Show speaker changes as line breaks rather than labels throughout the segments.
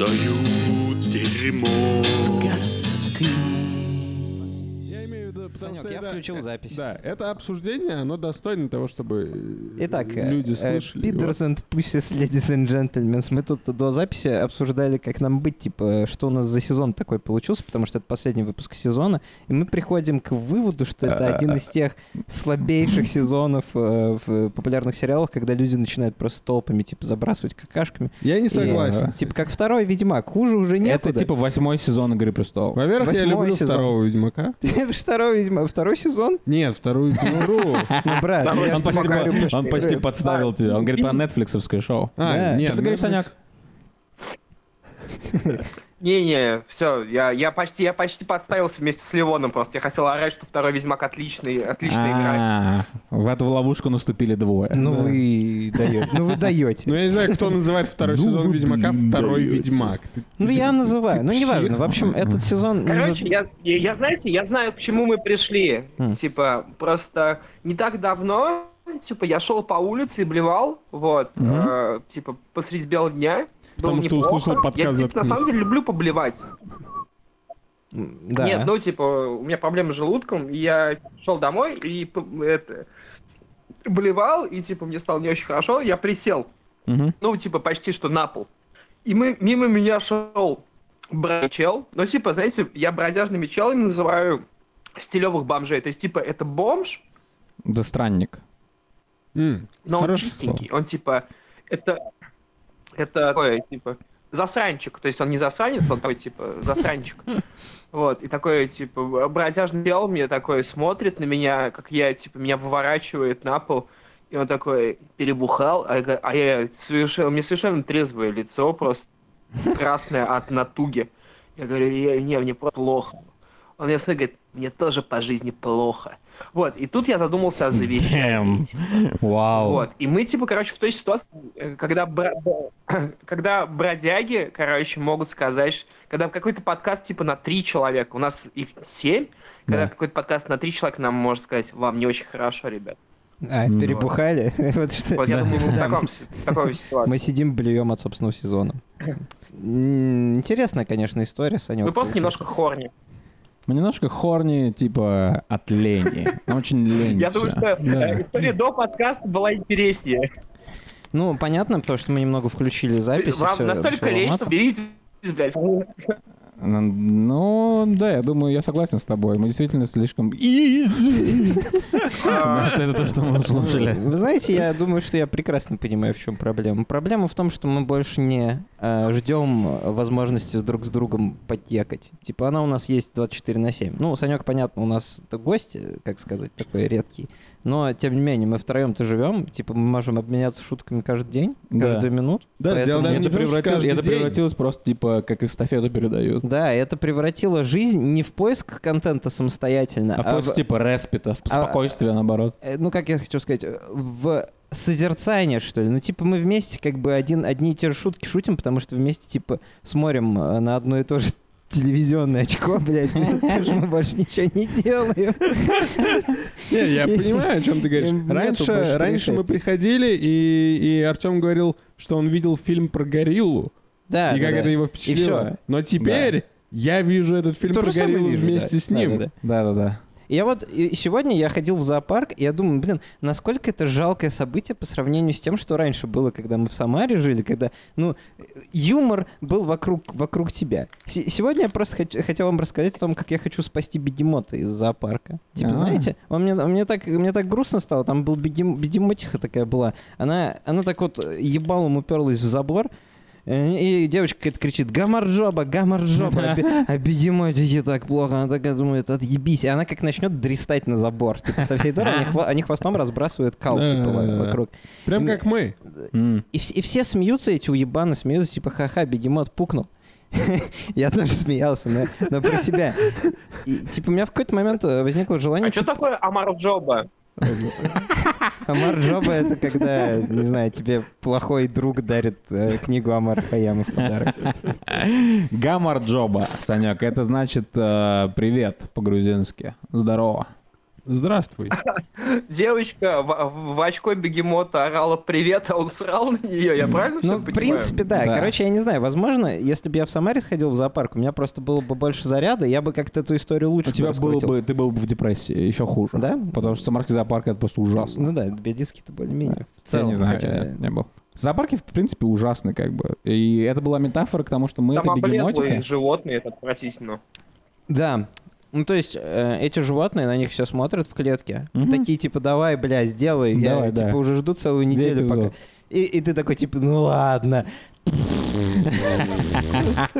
обсуждают дерьмо.
В виду, потому
Санек,
что
я
это-
включил
э,
запись.
Да, это обсуждение, оно достойно того, чтобы э,
Итак,
люди
э,
слышали. его.
Пидорс and Pussies, ladies and gentlemen, мы тут до записи обсуждали, как нам быть, типа, что у нас за сезон такой получился, потому что это последний выпуск сезона, и мы приходим к выводу, что это один из тех слабейших сезонов в популярных сериалах, когда люди начинают просто толпами, типа, забрасывать какашками.
Я не согласен.
Типа, как второй Ведьмак, хуже уже некуда.
Это типа восьмой сезон Игры престолов.
Во-первых, я люблю
сезон.
второго Ведьмака.
Второй Ведьмак, второй сезон?
Нет, вторую игру.
Ну, брат, я
Он почти,
тебе говорю,
он почти подставил тебя. Он говорит про нетфликсовское шоу.
А, нет,
Что ты говоришь, Санек?
Не-не, все, я, я, почти, я почти подставился вместе с Ливоном просто. Я хотел орать, что второй Ведьмак отличный, отличная игра.
А, В эту ловушку наступили двое.
Ну вы даете, ну вы даете.
Ну, я не знаю, кто называет второй
Ну
сезон Ведьмака второй. Ведьмак.
Ну я называю, ну неважно. В общем, этот сезон...
Короче, я, знаете, я знаю, к чему мы пришли. Типа, просто не так давно, типа, я шел по улице и блевал, вот, э, типа, посреди белого дня.
Потому что
неплохо.
услышал подкаст
Я, типа, на самом деле люблю поблевать.
Да.
Нет, ну, типа, у меня проблемы с желудком, и я шел домой и это, блевал, и, типа, мне стало не очень хорошо, я присел,
Мгм.
ну, типа, почти что на пол. И мы, мимо меня шел бродячел, ну, типа, знаете, я бродяжными челами называю стилевых бомжей, то есть, типа, это бомж,
Да странник.
М,
но он чистенький, он, типа, это, это такое, типа, засранчик, то есть он не засранец, он такой, типа, засранчик. Вот, и такой, типа, бродяжный дел мне такой смотрит на меня, как я, типа, меня выворачивает на пол, и он такой перебухал, а я, а я совершенно, у меня совершенно трезвое лицо, просто красное от натуги. Я говорю, «Я- не, мне плохо. Он мне смотрит, говорит, мне тоже по жизни плохо. Вот, и тут я задумался о завещании.
Вау.
Вот. И мы, типа, короче, в той ситуации, э, когда, бра- когда бродяги, короче, могут сказать, когда какой-то подкаст, типа, на три человека, у нас их семь, когда
Да.
какой-то подкаст на три человека нам может сказать, вам не очень хорошо, ребят.
А,
М.
перебухали? Вот что.
Вот я
Да,
думаю, мы в, таком, с- в такой ситуации.
Мы сидим, блюем от собственного сезона. Интересная, конечно, история, Санек.
Мы просто немножко хорни.
Мы немножко хорни, типа, от лени. Очень лень.
Я думаю, что э, история до подкаста была интереснее.
Ну, понятно, потому что мы немного включили запись.
Вам настолько лень, что берите, блядь.
Ну, да, я думаю, я согласен с тобой. Мы действительно слишком... Потому что это то, что мы услышали.
Вы знаете, я думаю, что я прекрасно понимаю, в чем проблема. Проблема в том, что мы больше не э, ждем возможности с друг с другом подъехать. Типа она у нас есть 24 на 7. Ну, Санек, понятно, у нас гость, э, как сказать, такой редкий. Но, тем не менее, мы втроем-то живем. Типа мы можем обменяться шутками каждый день,
Да.
каждую минуту.
Да,
Поэтому-
дело даже
Это, превратилось, это превратилось просто, типа, как эстафету передают.
Да, это превратило жизнь не в поиск контента самостоятельно,
А в поиск, типа, респита, в
а-
спокойствие, наоборот.
Э, ну, как я хочу сказать, э, в созерцание, что ли. Ну, типа, мы вместе как бы один, одни и те же шутки шутим, потому что вместе, типа, смотрим э, на одно и то же телевизионное очко, блядь, мы больше ничего не делаем.
Не, я понимаю, о чем ты говоришь. Раньше, раньше мы приходили, и, и Артем говорил, что он видел фильм про гориллу,
Да,
и как это его впечатлило. Но теперь я вижу этот фильм про гориллу вместе с ним.
Да, да, да.
Да-да-да.
И Я вот и сегодня я ходил в зоопарк, и я думаю, блин, насколько это жалкое событие по сравнению с тем, что раньше было, когда мы в Самаре жили, когда, ну, юмор был вокруг, вокруг тебя. С- сегодня я просто хот- хотел вам рассказать о том, как я хочу спасти бегемота из зоопарка. Типа,
А.
знаете, он мне, мне, так, мне так грустно стало, там был бегем, бегемотиха такая была, она, она так вот ебалом уперлась в забор, и девочка какая-то кричит «Гамарджоба, гамарджоба!» а, бе- а бегемотике так плохо. Она такая думает «Отъебись!» И она как начнет дристать на забор. Типа со всей дороги они, хвостом разбрасывают кал типа, вокруг.
Прям как мы.
И, вс- и все смеются, эти уебаны смеются, типа «Ха-ха, бегемот пукнул». Я тоже смеялся, но, но про себя. И, типа, у меня в какой-то момент э, возникло желание...
А что
типа,
такое Амар Джоба?
Амар Джоба — это когда, не знаю, тебе плохой друг дарит э, книгу Амара Хаяма в подарок.
Гамар Джоба, Санек, это значит э, привет по-грузински. Здорово.
Здравствуй.
Девочка в, в очко бегемота орала привет, а он срал на нее. Я правильно все
Ну, в принципе, да.
Да.
Короче, я не знаю, возможно, если бы я в Самаре сходил в зоопарк, у меня просто было бы больше заряда, я бы как-то эту историю лучше
У тебя
бы
было бы, ты был бы в депрессии, еще хуже.
Да?
Потому что Самарский зоопарк это просто ужасно.
Ну да, биодиски-то более-менее. В
Я
целом,
не знаю,
хотя
я
бы.
не был. Зоопарки, в принципе, ужасны, как бы. И это была метафора к тому, что мы
Там
это
облезлые
бегемотиха.
животные, это отвратительно.
Да. Ну, то есть, э, эти животные, на них все смотрят в клетке.
Мгм.
Такие, типа, давай, бля, сделай. Я,
Давай, да.
типа, уже жду целую неделю, пока... И, и ты такой, типа, ну ладно.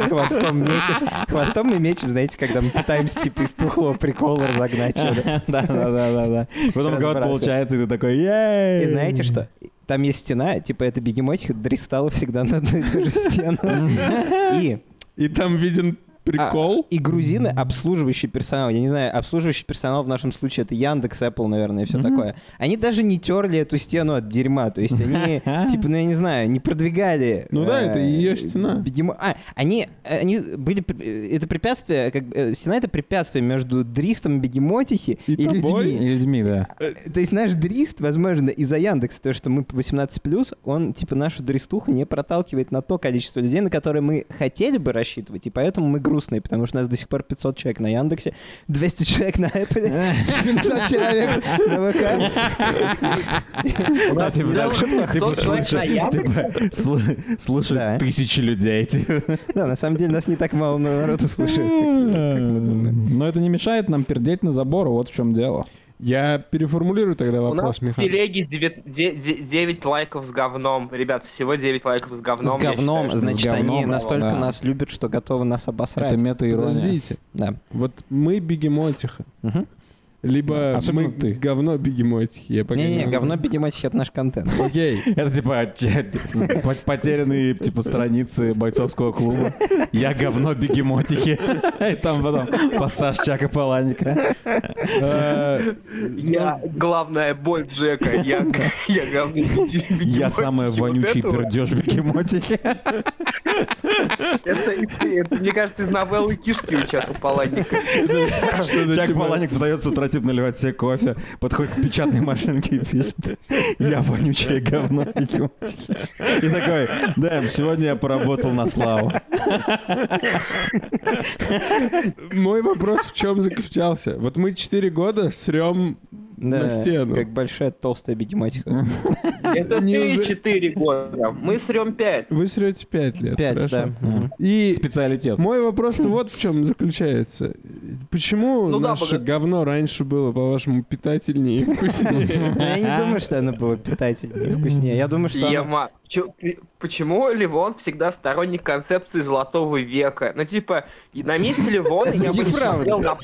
Хвостом мечешь. Хвостом мы мечем, знаете, когда мы пытаемся, типа, из тухлого прикола разогнать что-то.
Да, да, да, да, да. Потом
Разбрасывай.
получается, и ты такой, ей!
И знаете что? Там есть стена, типа, это бегемотиха дристала всегда на одну и ту же стену. И
И там виден прикол.
И грузины, обслуживающий персонал, я не знаю, обслуживающий персонал в нашем случае это Яндекс, Apple, наверное, и все
Мгм.
такое. Они даже не терли эту стену от дерьма, то есть они, типа, ну я не знаю, не продвигали.
Ну да, это
э,
её стена.
А, они, они были, это препятствие, как, бы, э, стена это препятствие между дристом бегемотихи
И
и, людьми.
И людьми, да.
Э, То есть наш дрист, возможно, из-за Яндекса, то, что мы 18+, он, типа, нашу дристуху не проталкивает на то количество людей, на которые мы хотели бы рассчитывать, и поэтому мы грустные, потому что у нас до сих пор 500 человек на Яндексе, 200 человек на Apple, 700 человек на ВК.
У нас целых
так,
500 человек на
слушай,
Яндексе.
слу- слушают тысячи людей. типа.
Да, на самом деле нас не так мало народу слушает, как- как мы думаем.
Но это не мешает нам пердеть на забор, вот в чем дело.
Я переформулирую тогда
У нас
вопрос,
в
Михаил.
телеге 9 лайков с говном. Ребят, всего 9 лайков с говном.
С говном,
считаю,
значит,
с говном,
они настолько
да.
нас любят, что готовы нас обосрать.
Это мета-ирония.
Подождите.
Да.
Вот мы бегемотиха.
Мгм.
Либо
Особенно
мы
ты.
говно бегемотихи. Я пока
Не-не,
могу.
говно бегемотихи — это наш контент.
Окей.
Это типа потерянные типа страницы бойцовского клуба. Я говно бегемотихи. И там потом пассаж Чака Паланика.
Э,
Я главная боль Джека. Я, я говно
Я самая вонючий пердеж бегемотихи.
Это, мне кажется, из новеллы Кишки у Чака Паланика.
Чак
типа-
Паланик встает с утра, типа, наливать себе кофе, подходит к печатной машинке и пишет «Я вонючее говно бегемотихи». И такой «Да, сегодня я поработал на славу».
Мой вопрос в чем заключался? Вот мы 4 года срем
Да,
на стену.
как большая толстая бегемотиха.
Это ты 4 года. Мы срем 5.
Вы срете 5 лет.
Пять,
хорошо.
да. Мгм.
И
Специалитет.
мой вопрос вот в чем заключается. Почему
Ну
наше говно раньше было, по-вашему, питательнее и вкуснее?
Я не думаю, что оно было питательнее и вкуснее. Я думаю, что
Почему Ливон всегда сторонник концепции золотого века? Ну, типа, на месте Ливона я бы не смотрел на...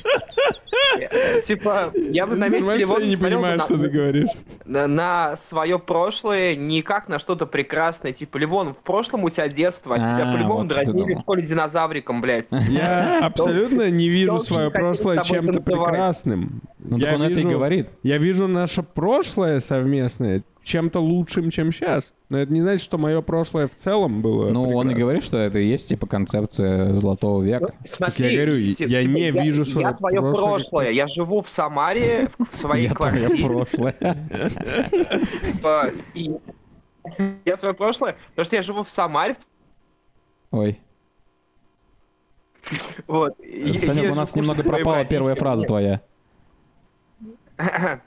Э, Типа, я бы на месте Ливона
я не понимаю, что ты говоришь.
на, свое прошлое не как на что-то прекрасное. Типа, Ливон, в прошлом у тебя детство, а тебя
А,
по-любому дразнили в школе динозавриком, блядь.
Я абсолютно не вижу свое прошлое чем-то прекрасным.
Ну,
Я
так он это и
вижу-
говорит.
Я вижу наше прошлое совместное чем-то лучшим, чем сейчас. Но это не значит, что мое прошлое в целом было
Ну, он и говорит, что это и есть, типа, концепция золотого
Ну,
века.
смотри,
я говорю, я
типа,
не вижу свое
Я твое
прошлое
прошлое. Я живу в Самаре, в, своей
Я твое
квартире.
прошлое.
типа, Я твое прошлое, потому что я живу в Самаре,
Ой.
вот.
Санек,
я
у нас немного пропала первая фраза твоя.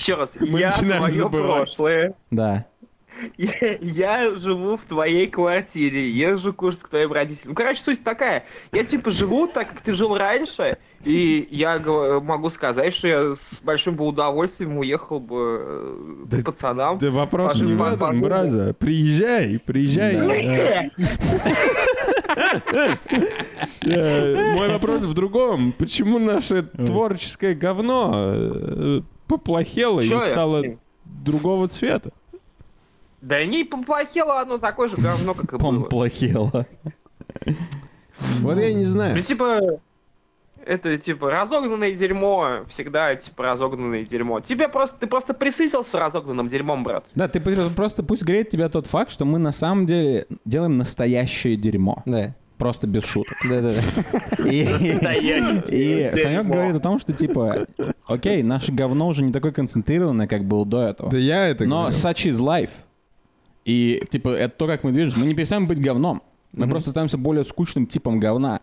Еще раз,
Мы
я твое
забывать.
прошлое.
Да.
Я, я живу в твоей квартире, езжу кушать к твоим родителям. Ну, короче, суть такая. Я, типа, живу так, как ты жил раньше, и я могу сказать, что я с большим бы удовольствием уехал бы э,
Да-
к пацанам.
Да вопрос не в этом, браза. Приезжай, приезжай.
Да.
Э, Мой вопрос в другом. Почему наше творческое говно э, поплохело
Чё
и стало другого цвета?
Да не поплохело оно такое же говно, как и было.
Помплохело.
Вот я не
Ну,
знаю.
типа, это, типа, разогнанное дерьмо, всегда, типа, разогнанное дерьмо. Тебе просто, ты просто присысился разогнанным дерьмом, брат.
Да, ты просто пусть греет тебя тот факт, что мы на самом деле делаем настоящее дерьмо.
Да.
Просто без шуток.
Да-да-да.
И, и Санек говорит о том, что типа, окей, наше говно уже не такое концентрированное, как было до этого.
Да я это
Но
говорю.
such is life. И, типа, это то, как мы движемся. Мы не перестаем быть говном. Мы просто становимся более скучным типом говна.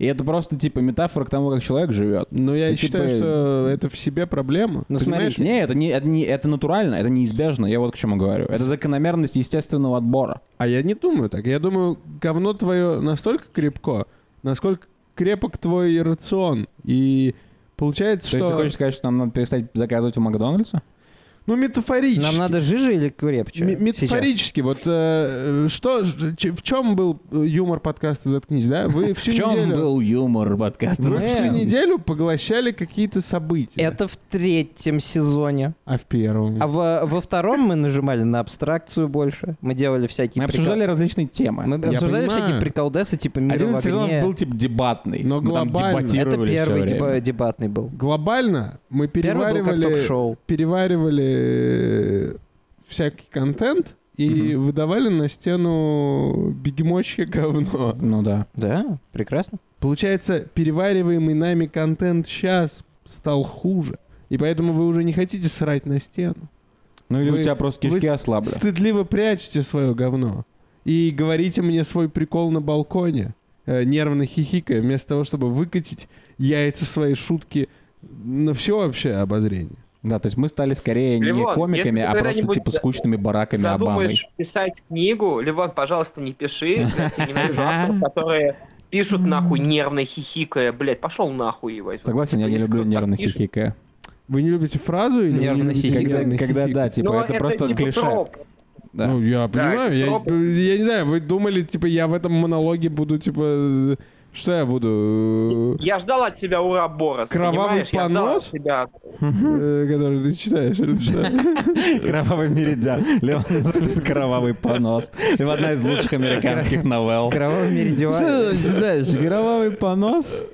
И это просто, типа, метафора к тому, как человек живет.
Но я
Ну,
считаю,
типа-
что это в себе проблема.
Ну,
Понимаешь?
Не, это, не, это, не, это натурально, это неизбежно. Я вот к чему говорю. Это закономерность естественного отбора.
А я не думаю так. Я думаю, говно твое настолько крепко, насколько крепок твой рацион. И получается,
То есть ты
что...
хочешь сказать, что нам надо перестать заказывать у Макдональдса?
Ну, метафорически.
Нам надо жиже или крепче?
М-
сейчас?
Метафорически, вот э, что, ч- в чем был юмор подкаста «Заткнись», да? Вы всю
В чем
неделю,
был юмор подкаста?
вы всю неделю поглощали какие-то события.
Это в третьем сезоне.
А в первом?
А во, во втором мы нажимали на абстракцию больше. Мы делали всякие
Мы
прикол-
обсуждали различные темы.
Мы
Я
обсуждали
понимаю.
всякие приколдесы, типа мира
Один
в
из сезонов был типа дебатный.
Но
Мы там
глобально.
Это первый дебатный был.
Глобально мы переваривали, переваривали всякий контент и
Мгм.
выдавали на стену бегемощье говно.
Ну да.
Да, прекрасно.
Получается, перевариваемый нами контент сейчас стал хуже. И поэтому вы уже не хотите срать на стену.
Ну или
Вы-
у тебя просто
вы
кишки
с-
ослабли.
Стыдливо прячете свое говно. И говорите мне свой прикол на балконе, э, нервно хихикая, вместо того, чтобы выкатить яйца своей шутки на всеобщее обозрение.
Да, то есть мы стали скорее не
Левон,
комиками,
если
а просто типа скучными бараками Обамой.
Задумаешь писать книгу, Ливон, пожалуйста, не пиши. Я ненавижу авторов, которые пишут нахуй нервно хихикая. Блядь, пошел нахуй, ебать.
Согласен, я не
если
люблю нервно хихикая.
Вы не любите фразу или не
Нервно хихикать.
Когда, да, типа,
Ну,
это, просто
типа
клише. Да.
Ну, я понимаю. я, я не знаю, вы думали, типа, я в этом монологе буду, типа, что я буду?
Я ждал от тебя
Кровавый
понимаешь? Я ждал от
понос?
тебя...
э, который ты читаешь, или что?
Кровавый меридиан. Леон называет кровавый понос. Это одна из лучших американских новелл.
Кровавый меридиан.
Что ты читаешь? Кровавый понос?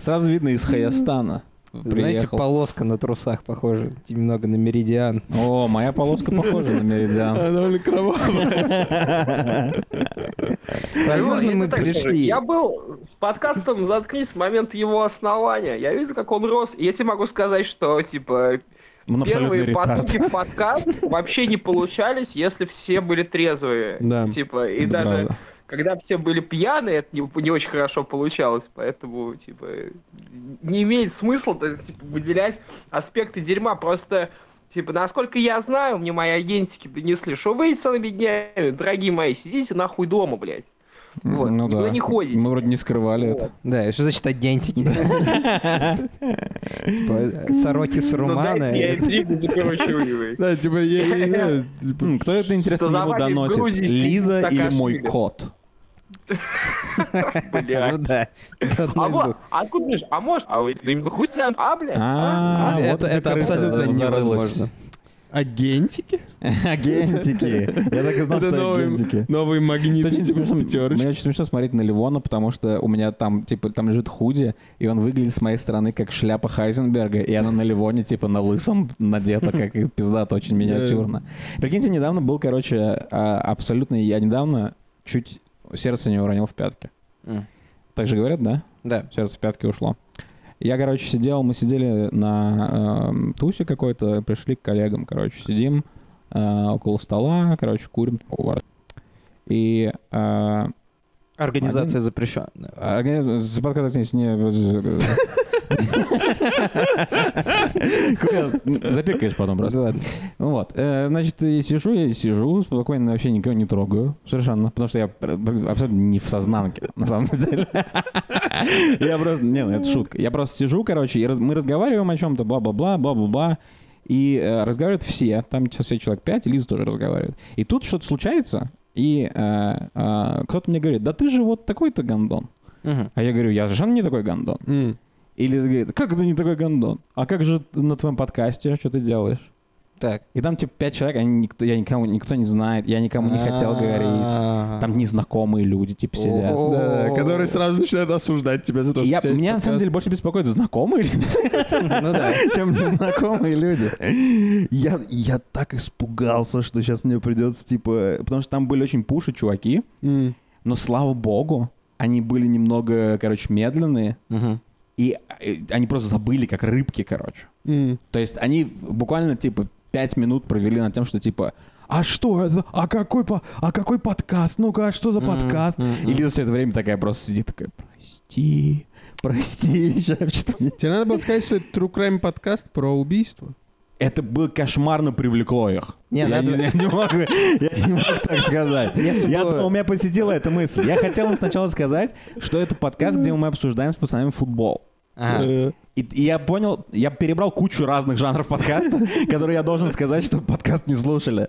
Сразу видно из Хаястана.
Знаете,
Приехал.
полоска на трусах похожа немного на меридиан.
О, моя полоска похожа на меридиан.
Она довольно кровавая.
Возможно, мы пришли.
Я был с подкастом «Заткнись» с момента его основания. Я видел, как он рос. Я тебе могу сказать, что, типа,
Он
первые потуги в подкаст вообще не получались, если все были трезвые.
Да.
Типа, и
Это
даже
правда.
Когда все были пьяные, это не, не очень хорошо получалось. Поэтому, типа, не имеет смысла типа, выделять аспекты дерьма. Просто, типа, насколько я знаю, мне мои агентики донесли, что вы целыми днями, дорогие мои, сидите нахуй дома, блядь. Вот,
Ну да.
не ходите.
Мы вроде не скрывали это.
Да, и что значит агентики? Типа, Сороки с Румана.
Да, типа, я я не знаю, типа,
Кто это, интересно, ему доносит? Лиза или мой кот?
Ну да,
А
двух.
откуда знаешь? А может, а вы именно тебя- а, блядь?
А,
а,
Это абсолютно невозможно.
агентики?
Агентики. Я так и знал,
Это
что
новый-
агентики.
Новые
Это
магниты,
очень
типа,
смешно.
в пятерочке.
Мне очень смешно смотреть на Ливона, потому что у меня там, типа, там лежит худи, и он выглядит с моей стороны как шляпа Хайзенберга, и она на Ливоне, типа, на лысом надета, как и пиздато, очень миниатюрно. Прикиньте, недавно был, короче, а, абсолютно, я недавно чуть сердце не уронил в пятки.
М,
Так же говорят, да?
Да.
Сердце в пятки ушло. Я, короче, сидел, мы сидели на эм, тусе какой-то, пришли к коллегам, короче, сидим э, около стола, короче, курим. И э,
Организация запрещенная.
органи- за подкаст не... Запикаешь потом просто. Вот, э, значит, я сижу, я сижу, спокойно вообще никого не трогаю, совершенно, потому что я абсолютно не в сознанке, на самом деле. Я просто, не, ну это шутка. Я просто сижу, короче, и мы разговариваем о чем-то, бла-бла-бла, бла-бла-бла, и э, разговаривают все, там сейчас все человек пять, и Лиза тоже разговаривает. И тут что-то случается, и э, э, кто-то мне говорит, да ты же вот такой-то гондон.
Мгм.
А я говорю, я совершенно не такой гондон.
М.
Или говорит, как это не такой гондон? А как же на твоем подкасте, что ты делаешь?
Так.
И там типа пять человек, они никто, я никому, никто не знает, я никому не хотел говорить. Там незнакомые люди типа сидят.
Да, которые сразу начинают осуждать тебя за то, что
меня на самом деле больше беспокоит знакомые люди,
Ну
чем незнакомые люди. Я, я так испугался, что сейчас мне придется, типа... Потому что там были очень пуши чуваки, но слава богу, они были немного, короче, медленные. И э, они просто забыли, как рыбки, короче.
М.
То есть они буквально, типа, пять минут провели над тем, что, типа, а что это? А какой, по- а какой подкаст? Ну-ка, а что за подкаст?
мгм.
И Лиза все это время такая просто сидит, такая, прости, прости, шепчет мне.
Тебе надо было сказать, что это True Crime подкаст про убийство.
Это бы кошмарно привлекло их.
Не,
я,
надо-
не, я не могу, я не могу так сказать.
Если
Я
бы-
думал, меня посетила эта мысль. Я хотел сначала сказать, что это подкаст, где мы обсуждаем с пацанами футбол.
Ага.
Э,
И, и я понял, я перебрал кучу разных жанров подкаста, которые я должен сказать, что подкаст не слушали.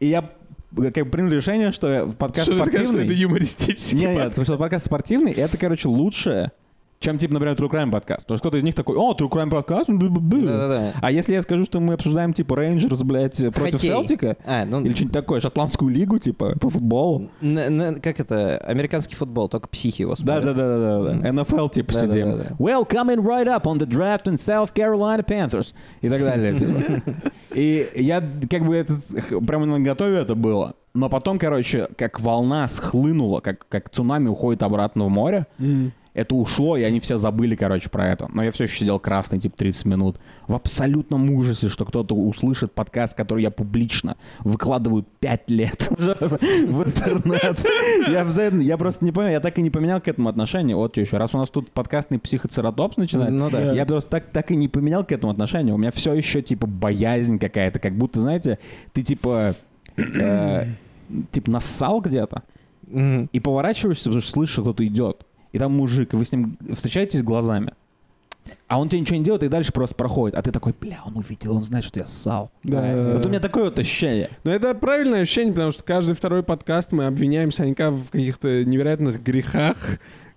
И я э, как бы принял решение, что подкаст
Что скажешь, что это
спортивный...
юмористический
Нет, нет,
подкаст?
потому что подкаст спортивный, и это, короче, лучше, чем, типа, например, True Crime подкаст. Потому что кто-то из них такой, о, True Crime подкаст? бу-бу-бу».
Да-да-да.
А если я скажу, что мы обсуждаем, типа, Рейнджерс, блядь, против
Хоккей.
Селтика,
А, ну,
или что-нибудь такое, шотландскую лигу, типа, по футболу.
н- н- как это? Американский футбол, только психи его смотрят.
да, да, да, да, да. NFL типа
Да,
сидим.
да, да.
Well, coming right up on the draft in South Carolina Panthers. И так далее. типа. И я как бы это, прямо на готове это было. Но потом, короче, как волна схлынула, как, как цунами уходит обратно в море. Это ушло, и они все забыли, короче, про это. Но я все еще сидел красный, типа, 30 минут. В абсолютном ужасе, что кто-то услышит подкаст, который я публично выкладываю 5 лет в интернет. Я просто не понял, я так и не поменял к этому отношение. Вот еще, раз у нас тут подкастный психоцератопс начинает,
Ну да.
я просто так, так и не поменял к этому отношение. У меня все еще, типа, боязнь какая-то, как будто, знаете, ты, типа, э, типа, нассал где-то, и поворачиваешься, потому что слышишь, что кто-то идет. И там мужик, и вы с ним встречаетесь глазами. А он тебе ничего не делает и дальше просто проходит. А ты такой, бля, он увидел, он знает, что я ссал.
Да.
Вот у меня такое вот ощущение.
Но это правильное ощущение, потому что каждый второй подкаст мы обвиняем Санька в каких-то невероятных грехах,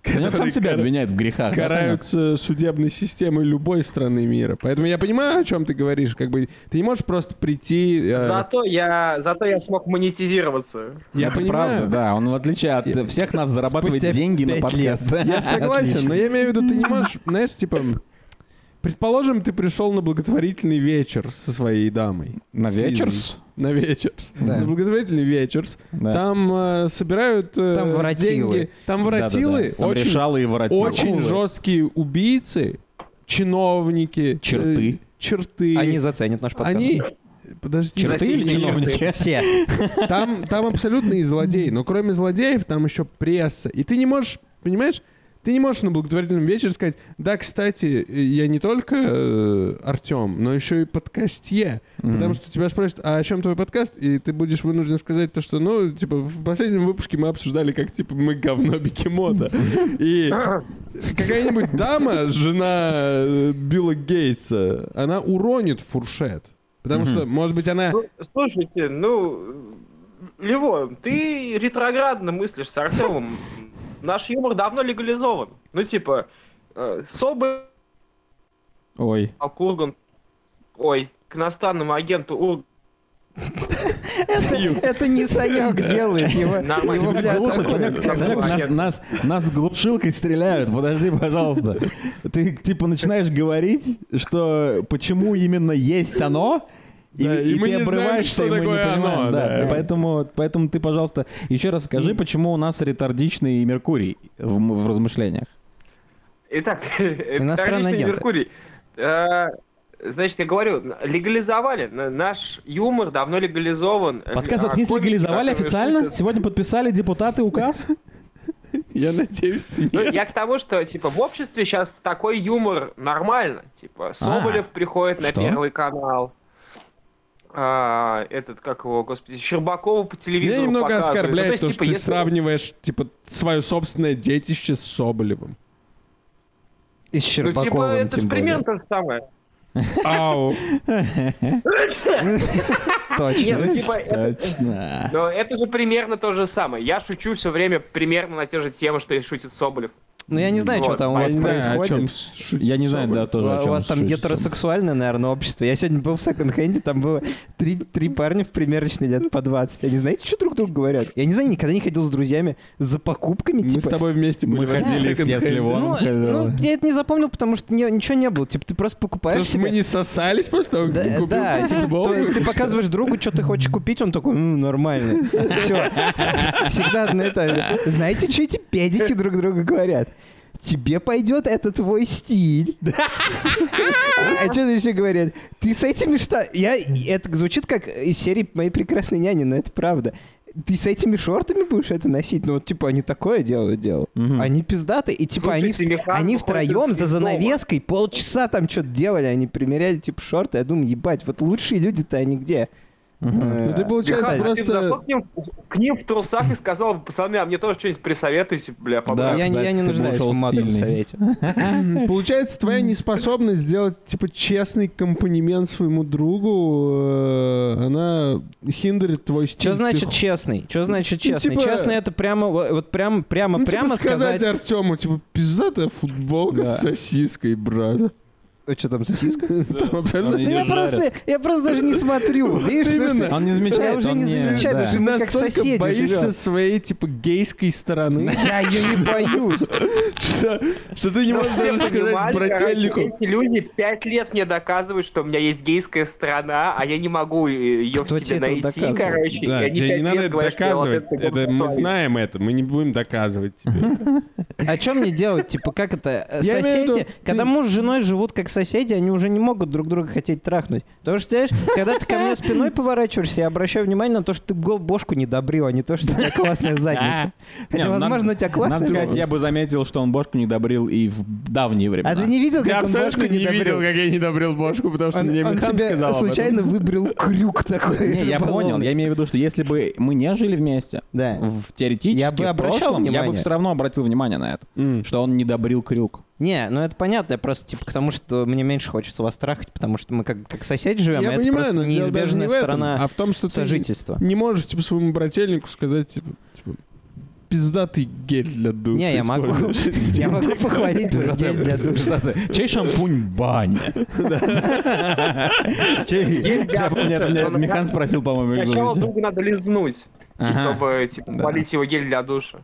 Он сам себя обвиняет в грехах.
караются судебной системой любой страны мира. Поэтому я понимаю, о чем ты говоришь. Как бы ты не можешь просто прийти. э,
Зато я, зато я смог монетизироваться.
я
Это
понимаю.
правда, да. Он, в отличие от
Я-
всех нас, зарабатывает
Спустя
деньги на подкаст.
Я согласен,
Отлично.
но я имею в виду, ты не можешь, знаешь, типа, предположим, ты пришел на благотворительный вечер со своей дамой.
На вечерс?
На вечерс.
Да.
На благотворительный вечерс.
Да.
Там э, собирают э,
Там воротилы.
деньги. Там воротилы.
Да-да-да. Там
Очень,
решалы и воротилы.
очень
Акулы.
жесткие убийцы, чиновники.
Черты.
э, черты.
Они заценят наш подкаст.
Они... Подожди.
Черты или чиновники?
Все.
Там, там абсолютные злодеи, но кроме злодеев там еще пресса. И ты не можешь, понимаешь, ты не можешь на благотворительном вечере сказать, да, кстати, я не только э, Артем, но еще и подкастье. Потому что тебя спросят, а о чем твой подкаст? И ты будешь вынужден сказать то, что, ну, типа, в последнем выпуске мы обсуждали, как, типа, мы говно Бикемота. И какая-нибудь дама, жена э, Билла Гейтса, она уронит фуршет. Потому что, может быть, она...
Ну, слушайте, ну, Левон, ты ретроградно мыслишь с Артемом. Наш юмор давно легализован. Ну, типа, э, Соболь,
Ой.
Курган, ой, к иностранному агенту Ур...
Это, это не Санек делает. Его,
Нормально.
его,
Глушат, Санек, нас, нас, нас глушилкой стреляют. Подожди, пожалуйста. Ты типа начинаешь говорить, что почему именно есть оно, и,
Да, и
и
мы
ты
не знаем,
обрываешься,
что
и мы не
такое оно,
понимаем. да.
да.
Поэтому, поэтому ты, пожалуйста, еще раз скажи, почему у нас ретардичный Меркурий в, в размышлениях.
Итак,
агенты.
Меркурий. Э, Значит, я говорю, легализовали. Наш юмор давно легализован.
Подкаст
А комики,
легализовали официально? Сегодня подписали депутаты указ?
Я надеюсь,
Ну,
нет.
я к тому, что, типа, в обществе сейчас такой юмор нормально. Типа, Соболев приходит на? Первый канал. А, этот, как его, господи, Щербакова по телевизору
Меня немного
показывают. Ну,
оскорбляет
то есть,
то,
типа,
что ты
если-
сравниваешь, типа, свое собственное детище с Соболевым.
И с
Ну,
Щербаковым,
типа, это же примерно то же самое.
Ау.
Точно.
Ну, типа, это-
Точно.
но это же примерно то же самое. Я шучу все время примерно на те же темы, что и шутит Соболев.
Ну, я не знаю, что
Вот,
там у
Я
вас
знаю,
происходит.
чем
Я не знаю, да, тоже о
У
чем
вас там гетеросексуальное, наверное, общество. Я сегодня был в секонд-хенде, там было три, три парня в примерочной лет по 20. Они знаете, что друг другу говорят? Я не знаю, никогда не ходил с друзьями за покупками,
Мы
типа...
с тобой вместе
Мы
были в
ходили, если вон.
Ну, ну, я это не запомнил, потому что не- ничего не было. Типа, ты просто покупаешь
Потому что
себе-
мы не сосались после того, как
Да,
ты купил
да, типа,
футболку.
то- ты показываешь другу, что ты хочешь купить, он такой, ну, нормально. Все. Всегда на это... Знаете, что эти педики друг другу говорят? Тебе пойдет, это твой стиль. А что еще говорят? Ты с этими что? Я... Это звучит как из серии «Моей прекрасной няни», но это правда. Ты с этими шортами будешь это носить? Ну, вот, типа, они такое делают.
Мгм.
Они пиздатые. И, типа, они,
Михан
втроем за
дома.
занавеской полчаса там что-то делали. Они примеряли, типа, шорты. Я думаю, ебать, вот лучшие люди-то они где? Э,
Ну, ты, получается,
Михан, ты
просто-
зашел к ним, к ним в трусах и сказал, пацаны, а мне тоже что-нибудь присоветуйте, бля,
Да,
побрать.
я, не- я
кстати,
не нуждаюсь в модном совете.
Получается, твоя неспособность сделать, типа, честный комплимент своему другу, э, она хиндрит твой стиль.
Что значит честный? Что значит
Ну,
честный?
типа-
Честный это прямо, вот прям, прямо,
Ну, типа
прямо
сказать
сказать...
Артему, типа, пиздатая футболка
Да.
с сосиской, брат.
Что там, сосиска?
Там абсолютно...
Я просто, я просто даже не смотрю. Видишь, что.
Он не замечает,
я уже не замечаю, потому что мы как соседи
боишься своей, типа, гейской стороны,
Я ее не боюсь.
что что ты не можешь сказать брательнику.
эти люди пять лет мне доказывают, что у меня есть гейская сторона, а я не могу ее
Кто
в себе найти, короче.
Да, тебе не надо это доказывать. мы знаем это, мы не будем доказывать тебе.
А что мне делать? Типа, как это? э, Соседи, когда муж с женой живут как соседи, они уже не могут друг друга хотеть трахнуть. Потому что, знаешь, когда ты ко мне спиной поворачиваешься, я обращаю внимание на то, что ты бошку не добрил, а не то, что у тебя классная задница. Хотя,
Не, ну,
возможно, у тебя классная
Надо сказать, я бы заметил, что он бошку не добрил и в давние времена.
А ты не видел,
Я
как он бошку
не
не
видел,
добрил?
как я не добрил бошку, потому что
Он,
мне
себе
сказал
случайно выбрил крюк такой.
Не, я понял. Я имею в виду, что если бы мы не жили вместе, в теоретически,
Я бы
в прошлом, я бы все равно обратил внимание на это. Что он не добрил крюк.
Не, ну это понятно, я просто типа к тому, что мне меньше хочется вас трахать, потому что мы как, как соседи живем,
Я
а это
понимаю,
просто
дело даже
неизбежная
не в этом,
сторона
а в том, что ты
сожительства.
не можешь типа своему брательнику сказать, типа, типа, пиздатый гель для душа.
Не, я могу. Я могу похвалить твой гель для душа.
Чей шампунь баня? Чей- это Михан спросил, по-моему,
Сначала другу надо лизнуть, чтобы, типа, полить его гель для душа.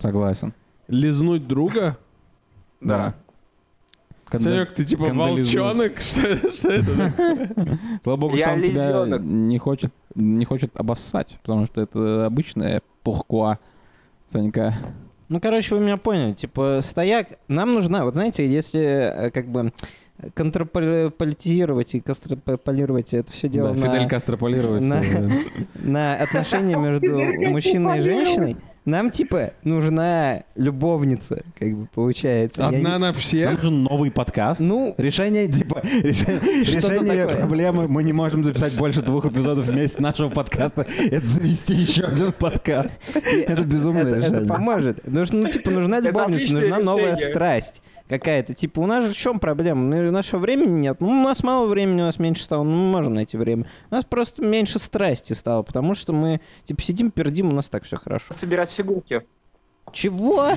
Согласен.
Лизнуть друга?
Да.
Конда-
Санек, ты типа волчонок? Что что это?
Слава богу,
Я
что он тебя не хочет, не хочет обоссать, потому что это обычная пухкуа Санька.
Ну, короче, вы меня поняли. Типа, стояк, нам нужна, вот знаете, если э, как бы контрполитизировать и кастрополировать это все дело
Да,
на,
Фидель Кастрополировать.
на- на отношения между мужчиной и женщиной, нам, типа, нужна любовница, как бы, получается. Я
Одна
не-
на
Нам
всех?
нужен новый подкаст.
Ну,
Решение, типа, решение, проблемы. Мы не можем записать больше двух эпизодов вместе нашего подкаста. Это завести еще один подкаст. Это безумное
это, это
решение.
поможет. Потому что, ну, типа, нужна
Это
любовница, нужна новая страсть какая-то. Типа, у нас же в чем проблема? Ну, У нашего времени нет. Ну, у нас мало времени, у нас меньше стало. Ну, мы можем найти время. У нас просто меньше страсти стало, потому что мы, типа, сидим, пердим, у нас так все хорошо.
Собирать 치고 올게요.
Чего?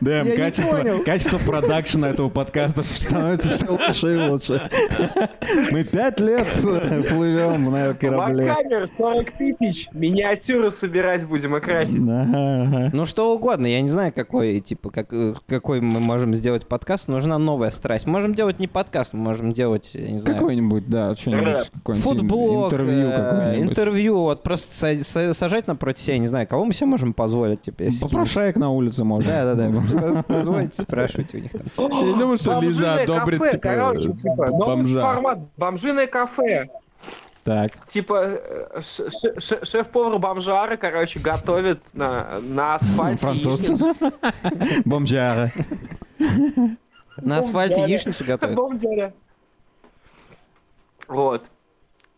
Дэм,
Я
качество, качество продакшена этого подкаста становится все лучше и лучше. Мы пять лет плывем на корабле.
Вакамер 40 тысяч. Миниатюры собирать будем и красить.
Ага, ага.
Ну, что угодно. Я не знаю, какой, типа, как, э, какой мы можем сделать подкаст. Нужна новая страсть. Можем делать не подкаст, мы можем делать, не знаю,
Какой-нибудь, да, что-нибудь, какой-нибудь
футблог,
интервью
э,
какое-нибудь.
интервью, вот просто сажать напротив себя, не знаю, кого мы себе можем позволить, типа, если
Попрошаек на улице можно.
Да, да, да. Позвольте спрашивать у них там.
Я не думаю, что Лиза одобрит,
кафе,
типа,
короче, типа,
бомжа.
формат. Бомжиное кафе.
Так.
Типа, э, шеф-повар бомжара, короче, готовит на, на асфальте
Француз. Бомжара.
На асфальте яичницу готовят.
Бомжара. Вот.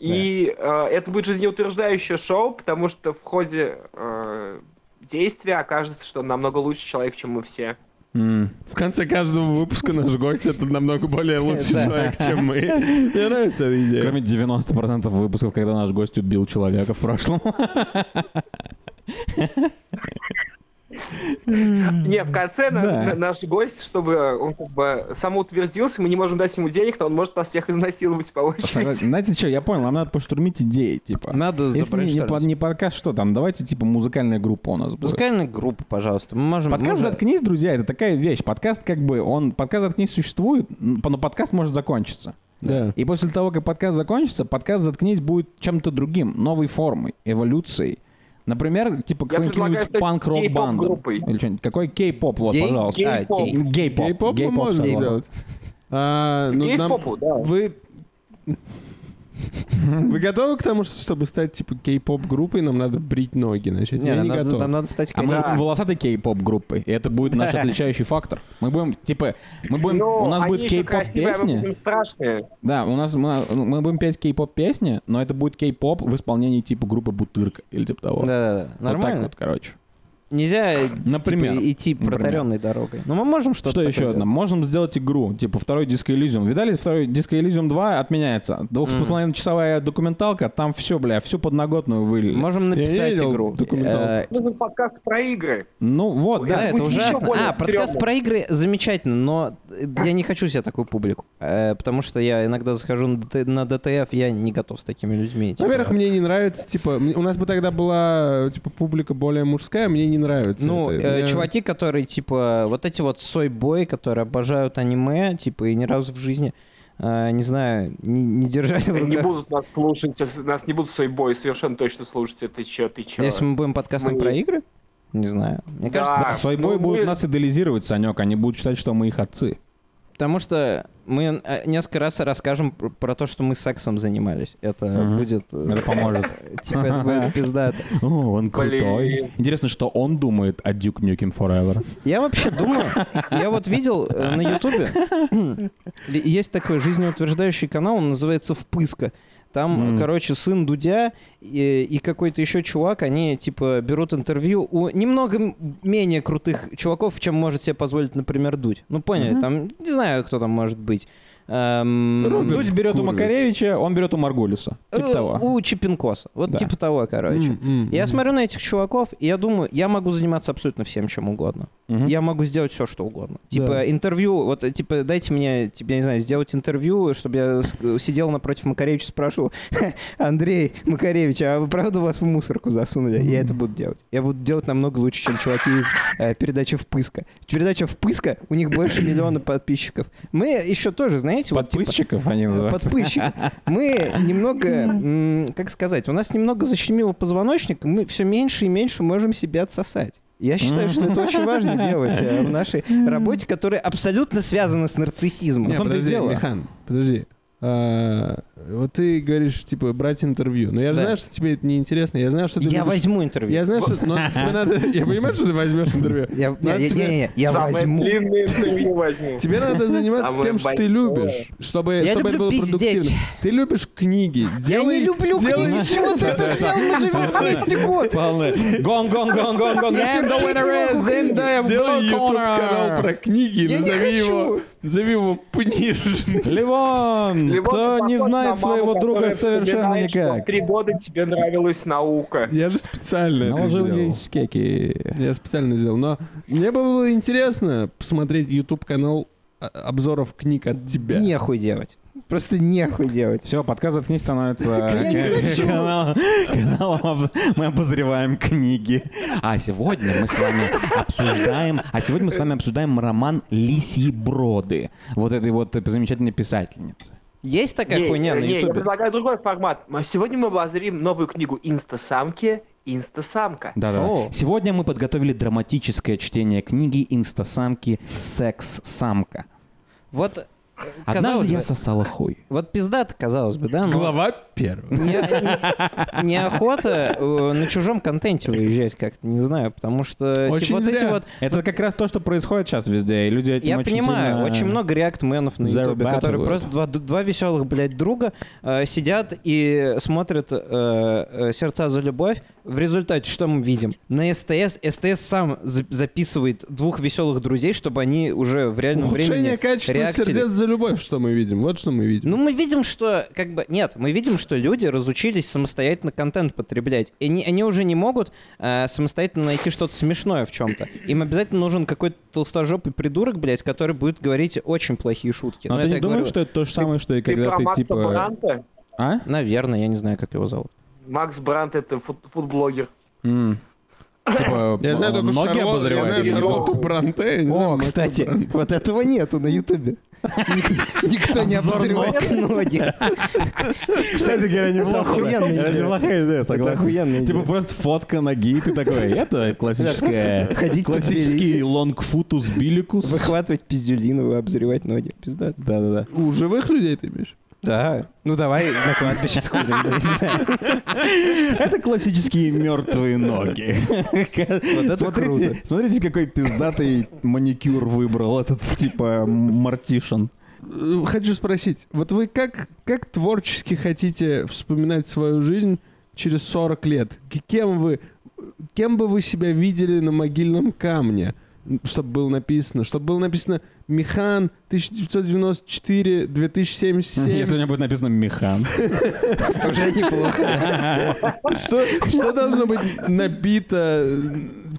И э, это будет жизнеутверждающее шоу, потому что в ходе э, действия окажется, что он намного лучше человек, чем мы все.
М.
В конце каждого выпуска наш гость это намного более лучший человек, чем мы. Мне нравится эта идея.
Кроме 90% выпусков, когда наш гость убил человека в прошлом.
Не, в конце наш гость, чтобы он как бы самоутвердился, мы не можем дать ему денег, но он может нас всех изнасиловать по очереди.
Знаете что, я понял, нам надо поштурмить идеи, типа.
Надо
Если не, подкаст, что там, давайте, типа, музыкальная группа у нас будет.
Музыкальная группа, пожалуйста. Мы можем...
Подкаст «Заткнись, друзья» — это такая вещь. Подкаст как бы, он, подкаст «Заткнись» существует, но подкаст может закончиться.
Да.
И после того, как подкаст закончится, подкаст «Заткнись» будет чем-то другим, новой формой, эволюцией. Например, типа какой-нибудь панк-рок
кей-поп-группой.
Или что-нибудь. Какой кей-поп, вот,
Гей-
пожалуйста.
а,
Гей-поп.
гей.
Гей-поп.
Гей-поп мы
Гей-поп,
можем
согласен.
сделать. А, ну, нам-
да.
Вы... Вы готовы к тому, что, чтобы стать типа кей-поп группой, нам надо брить ноги начать?
Не,
Я
нам
не
надо,
готов.
нам надо стать
А мы
Да.
волосатой кей-поп группой, и это будет наш отличающий фактор. Мы будем, типа, мы будем,
Ну,
у нас будет кей-поп
а
песни.
страшные.
Да, у нас мы, мы будем петь кей-поп песни, но это будет кей-поп в исполнении типа группы Бутырка или типа того.
Да-да-да.
Вот
Нормально.
так вот, короче.
Нельзя
Например.
типа, идти
Например.
протаренной дорогой. Но мы можем что-то
Что еще
сделать.
одно? Можем сделать игру, типа второй Disco Elysium. Видали, второй Disco Elysium 2 отменяется. Двух с половиной часовая документалка, там все, бля, всю подноготную вылили.
Можем написать
видел
игру.
Э,
Нужен подкаст про игры.
ну вот,
Да, это ужасно. А, подкаст про игры замечательно, но э, я не хочу себе такую публику. Э, Потому что я иногда захожу на ДТ на ДТФ, я не готов с такими людьми. типа.
Во-первых, мне не нравится, типа, у нас бы тогда была, типа, публика более мужская, мне не нравится.
Ну,
это.
э,
Мне-
чуваки, которые, типа, вот эти вот сой-бой, которые обожают аниме, типа, и ни разу в жизни, э, не знаю, не, не держали в
Не
руках.
будут нас слушать, нас не будут сойбой совершенно точно слушать. Ты чё, ты чё?
Если мы будем подкастом
Мы-
про игры? Не знаю. Мне
Да.
кажется,
Да, Сойбой
ну,
будут
мы-
нас идеализировать, Санек, они будут считать, что мы их отцы.
Потому что мы э, несколько раз расскажем пр- про то, что мы сексом занимались. Это
Мгм.
будет... э,
Это поможет.
Типа, это будет пиздато.
О, он крутой. Интересно, что он думает о Duke Nukem Forever.
Я вообще думаю, я вот видел э, на Ютубе, есть такой жизнеутверждающий канал, он называется «Впыска». Там,
Мгм.
короче, сын Дудя и, и какой-то еще чувак, они, типа, берут интервью у немного менее крутых чуваков, чем может себе позволить, например, Дудь. Ну, поняли, там, не знаю, кто там может быть. Эм,
Дудь берет у
Курович.
Макаревича, он берет у Маргулиса. Типа
э,
того.
У Чипенкоса. Вот
Да.
типа того, короче.
М, м,
Я
м.
смотрю на этих чуваков, и я думаю, я могу заниматься абсолютно всем, чем угодно.
Мгм.
Я могу сделать все, что угодно. Типа
Да.
интервью, вот э, типа дайте мне, типа, я не знаю, сделать интервью, чтобы я сидел напротив Макаревича и спрашивал, Андрей Макаревич, а вы правда вас в мусорку засунули? Я это буду делать. Я буду делать намного лучше, чем чуваки из э, передачи «Впыска». Передача «Впыска», у них больше миллиона подписчиков. Мы еще тоже, знаете, вот типа...
Подписчиков они называют.
Подпысчик. Мы немного, как сказать, у нас немного защемило позвоночник, и мы все меньше и меньше можем себе отсосать. Я считаю, что это очень важно делать э, в нашей работе, которая абсолютно связана с нарциссизмом.
Не, подожди,
дело.
Михан, подожди. А, вот ты говоришь, типа, брать интервью. Но я же
Да.
знаю, что тебе это неинтересно. Я знаю, что ты
Я
любишь-
возьму интервью.
Я знаю, что... Но тебе надо... Я понимаю, что ты возьмешь интервью.
Я,
тебе-
не, я
Самое
возьму.
длинное интервью возьму.
Тебе надо заниматься тем, что ты любишь, чтобы,
Я
чтобы это было
пиздеть.
продуктивно. Ты любишь книги.
Я не люблю
делай-
книги, чего ты это взял? Мы живем вместе год.
Полный. Гон, гон, гон, гон, гон.
Я
And the
терпеть
winner
не могу
is in the
Сделай
blue
YouTube канал
corner.
про книги.
Я не хочу.
Назови его Пниж.
Ливон,
Либо
кто не знает
на
своего друга совершенно никак.
Три года тебе нравилась наука.
Я же специально это
Наложил
сделал.
скеки.
Я специально сделал. Но мне было интересно посмотреть YouTube канал а, обзоров книг от тебя.
Нехуй делать. Просто нехуй делать.
Все, подкаст «Заткнись» становится каналом, каналом мы обозреваем книги. А сегодня мы с вами обсуждаем, а сегодня мы с вами обсуждаем роман «Лисьи броды» вот этой вот замечательной писательницы.
Есть такая
Не,
хуйня на
не, я предлагаю другой формат. А Сегодня мы обозрим новую книгу «Инстасамки». «Инстасамка».
Да-да. Сегодня мы подготовили драматическое чтение книги «Инстасамки. Секс-самка».
Вот, э, казалось
Однажды я
бы,
сосала хуй.
вот пиздато, казалось бы, да? но-
Глава первая.
Не- не- Неохота э, на чужом контенте выезжать как-то, не знаю, потому что
Очень
типа, вот эти
зря.
вот...
Это как раз то, что происходит сейчас везде, и люди этим
Я
очень
понимаю,
сильно
очень много реакт-менов на Ютубе, которые просто два, два веселых, блядь, друга э, сидят и смотрят э, «Сердца за любовь». В результате что мы видим? На СТС СТС сам за- записывает двух веселых друзей, чтобы они уже в реальном
Ухудшение
времени
качества
реактили.
сердец за любовь, что мы видим. Вот что мы видим.
Ну, мы видим, что, как бы, нет, мы видим, что люди разучились самостоятельно контент потреблять. И они, они уже не могут э, самостоятельно найти что-то смешное в чем-то. Им обязательно нужен какой-то толстожопый придурок, блядь, который будет говорить очень плохие шутки.
Но
Ну,
ты не
я
думаешь,
говорю-
что это то же самое, что и
Ты
когда ты
Макса
типа...
Бранта?
А?
Наверное, я не знаю, как его зовут.
Макс Брант это фут- футблогер.
М. Типа,
Я знаю только
ноги
Шарлот- я
обозревает
знаю Шарлотту? Бранте. я знаю
О,
Макса
кстати,
Бранте.
вот этого нету на Ютубе. Ник- Никто не обозревает ноги.
Кстати говоря, неплохо. согласен. Типа просто фотка ноги, и ты такой, это классическая...
ходить
Классический лонгфутус биликус.
Выхватывать пиздюлину обозревать ноги. Пизда.
Да-да-да.
У живых людей ты имеешь?
Да. Ну давай на кладбище сходим.
Это классические мертвые ноги. смотрите, какой пиздатый маникюр выбрал этот типа Мартишин.
Э, Хочу спросить, вот вы как, как творчески хотите вспоминать свою жизнь через 40 лет? Кем вы, кем бы вы себя видели на могильном камне? Чтобы было написано, чтобы было написано Михан 1994 2077.
Если у меня будет написано Механ.
Уже неплохо.
Что, должно быть набито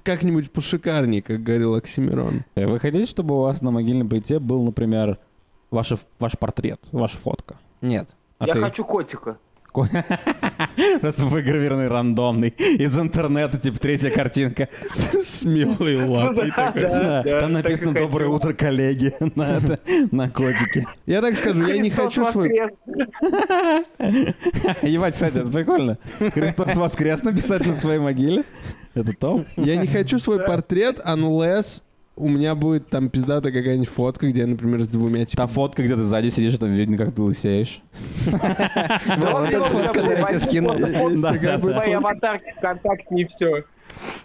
как-нибудь пошикарнее, как говорил Оксимирон?
Э, Вы хотите, чтобы у вас на могильном плите был, например, ваш, ваш портрет, ваша фотка?
Нет.
А
Я хочу котика.
Просто выгравированный рандомный из интернета, типа третья картинка.
Смелый лапой такой.
Да,
да,
Там написано. «Доброе утро, коллеги» на, котике.
Я так скажу, я не хочу свой...
Ебать, кстати, это прикольно. Христос воскрес написать на своей могиле. Это топ.
Я не хочу свой портрет, unless у меня будет там пиздатая какая-нибудь фотка, где я, например, с двумя типа...
Та фотка, где ты сзади сидишь, там видно, как ты лысеешь.
Ну, вот эта фотка, которую я тебе скинул.
Да, да,
Мои аватарки ВКонтакте и все.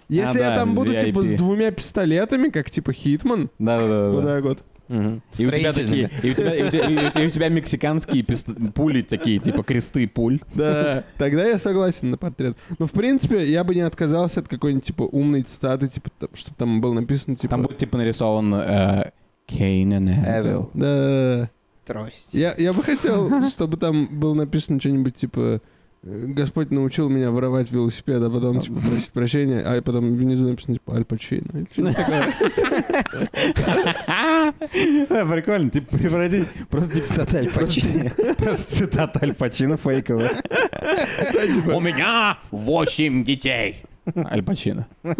Если
А,
я
да,
там буду типа с двумя пистолетами, как типа Хитман, вот
Да-да-да.
так
И у тебя такие, и у тебя, и у тебя, и у тебя- и у тебя мексиканские пист- пули такие, типа кресты пуль.
Да, тогда я согласен на портрет. Но в принципе я бы не отказался от какой-нибудь типа умной цитаты, типа, чтобы там было написано типа...
Там будет типа нарисован э, Кейн и
Эвил.
Да,
Трость.
я, я бы хотел, чтобы там было написано что-нибудь типа Господь научил меня воровать велосипед, а потом типа просить прощения, а потом внизу написано типа Аль Пачино.
Прикольно, типа превратить просто типа
Цитата Аль Пачино.
Просто цитата Аль Пачино фейковая.
Типа,
У меня восемь детей. Аль Пачино.
и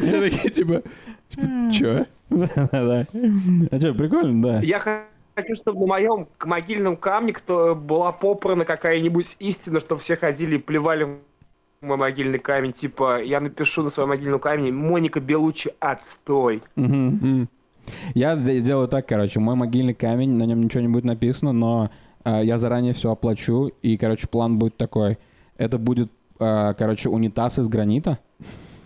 все такие типа, типа, чё?
Да-да. А что, прикольно, да.
Я хочу, чтобы на моем к могильном камне кто была попрана какая-нибудь истина, чтобы все ходили и плевали мой могильный камень. Типа, я напишу на своем могильном камне Моника Белучи отстой.
Я де- делаю так, короче, мой могильный камень, на нем ничего не будет написано, но э, я заранее все оплачу, и, короче, план будет такой. Это будет, э, короче, унитаз из гранита,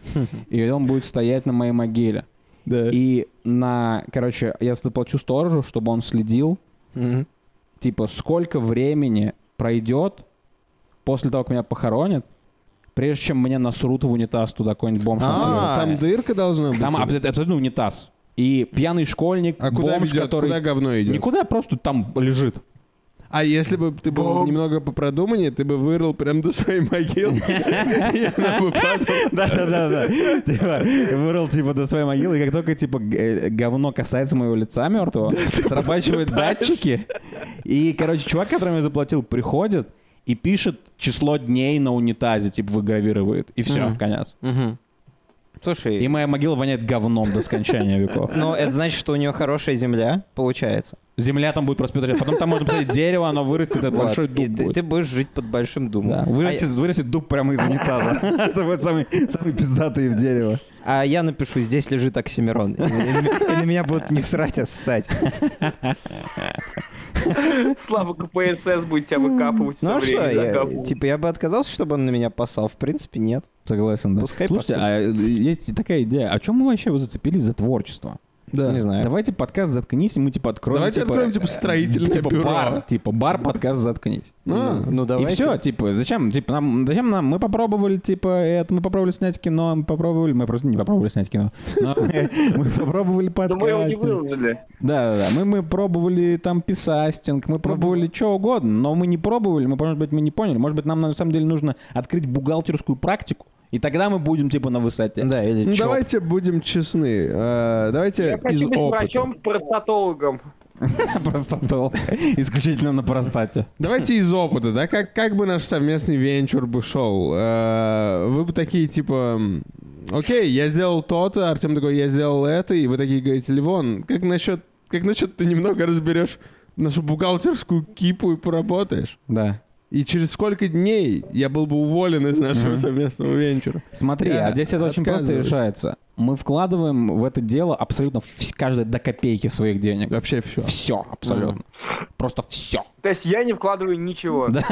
и он будет стоять на моей могиле.
Да.
И на, короче, я заплачу сторожу, чтобы он следил,
Мгм.
типа, сколько времени пройдет после того, как меня похоронят, прежде чем мне насрут в унитаз туда какой-нибудь бомж
А.
Там дырка должна быть.
Там абсолютно, абсолютно унитаз. И пьяный школьник,
А куда
бомж,
ведет,
который...
куда говно идет?
Никуда, просто там лежит.
А если бы ты был
Бом.
немного попродуманнее, ты бы вырыл прям до своей могилы.
Да-да-да. Типа, вырыл, типа, до своей могилы, и как только, типа, э, говно касается моего лица мертвого, срабатывают датчики, и, короче, чувак, которому я заплатил, приходит и пишет число дней на унитазе, типа, выгравирует, и все, конец.
Слушай,
И моя могила воняет говном до скончания веков.
но это значит, что у нее хорошая земля, получается.
Земля там будет просто питать. Потом там можно посадить дерево, оно вырастет, это большой дуб
ты,
будет.
ты будешь жить под большим думом.
Да,
А
вырастет, вырастет дуб прямо из унитаза. Это будет самый, самый пиздатый в дерево.
А я напишу, здесь лежит Оксимирон. На меня будут не срать, а ссать.
Слава КПСС будет тебя выкапывать
Ну а что, типа я бы отказался, чтобы он на меня пасал? В принципе, нет.
Согласен, да.
Пускай
Слушайте,
посыл.
а э, есть такая идея. О чем мы вообще вы зацепились за творчество?
Да.
Не знаю.
Давайте подкаст «Заткнись», и мы типа откроем...
Давайте
типа,
откроем, типа,
э,
строительное
типа
бюро.
бар, типа бар подкаст «Заткнись».
А,
Ну, давайте.
И все, типа, зачем? Типа, нам, зачем нам? Мы попробовали, типа, это, мы попробовали снять кино, мы попробовали, мы просто не попробовали снять кино. Но мы, попробовали
выложили.
Да, да, да. Мы, мы пробовали там писастинг, мы пробовали что угодно, но мы не пробовали, мы, может быть, мы не поняли. Может быть, нам на самом деле нужно открыть бухгалтерскую практику, и тогда мы будем, типа, на высоте.
Да, или
ну,
чоп.
давайте будем честны. Э, давайте
Я
из
хочу быть
опыта.
врачом-простатологом.
Простатол. Исключительно на простате.
Давайте из опыта, да? Как, как бы наш совместный венчур бы шел? Э, вы бы такие, типа... Окей, я сделал то-то, Артем такой, я сделал это, и вы такие говорите, Ливон, как насчет, как насчет ты немного разберешь нашу бухгалтерскую кипу и поработаешь?
Да.
И через сколько дней я был бы уволен из нашего
Мгм.
совместного венчура?
Смотри,
Я
а здесь это очень просто решается. Мы вкладываем в это дело абсолютно каждая до копейки своих денег.
Вообще все.
Все, абсолютно. Просто все.
То есть я не вкладываю ничего.
Да.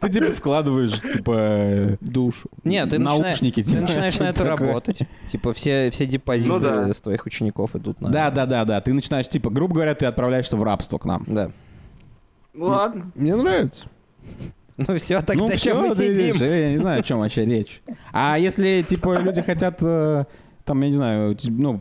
Ты типа вкладываешь, типа,
Душу.
Нет, ты, начинаешь,
наушники.
ты начинаешь на это работать. Типа все, все депозиты
Ну
с твоих учеников идут на...
Да, да, да, да. Ты начинаешь, типа, грубо говоря, ты отправляешься в рабство к нам.
Да.
Ну ладно.
Мне нравится.
Ну все, тогда
ну,
чем мы сидим?
Я не знаю, о чем вообще речь. А если, типа, люди хотят, э, там, я не знаю, ну,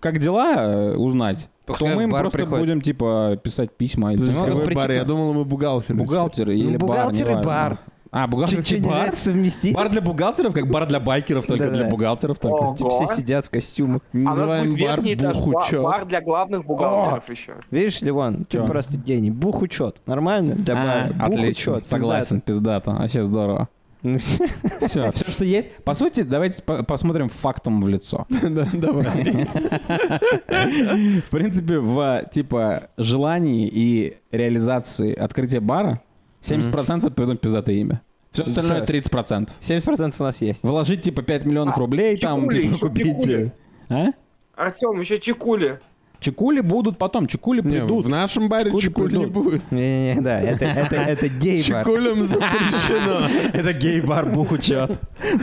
как дела э, узнать, то
Пускай
мы им
бар
просто
приходят.
будем, типа, писать письма. Или
Ну,
Какой
прийти
бар? Я думал, мы бухгалтеры.
бухгалтеры или
Ну, бухгалтер и
бар. А, бухгалтерский
чё, нельзя
бар?
совместить?
Бар для бухгалтеров, как бар для байкеров, только для бухгалтеров только.
Типа все сидят в костюмах.
А
Называем бар бухучет.
бар для главных бухгалтеров еще.
Видишь, Ливан, ты просто гений. Бухучет. Нормально для
А,
бара?
отлично,
Бухучет.
согласен, пиздато, вообще здорово.
Ну, всё.
Все, все, что есть. По сути, давайте по- посмотрим фактом в лицо.
Да, давай.
В принципе, в типа желании и реализации открытия бара 70% это придумать пиздатое имя. Все остальное
Всё.
30%.
70% у нас есть.
Вложить типа 5 миллионов рублей, там
чекули,
типа
ещё
купить...
чекули.
А?
Артем, еще чекули.
Чекули будут потом, чекули
Не,
придут.
в нашем баре
Чекули
чекули не будет.
Не-не-не, да, это, это, это гей-бар.
Чекулям запрещено.
Это гей-бар бухучет.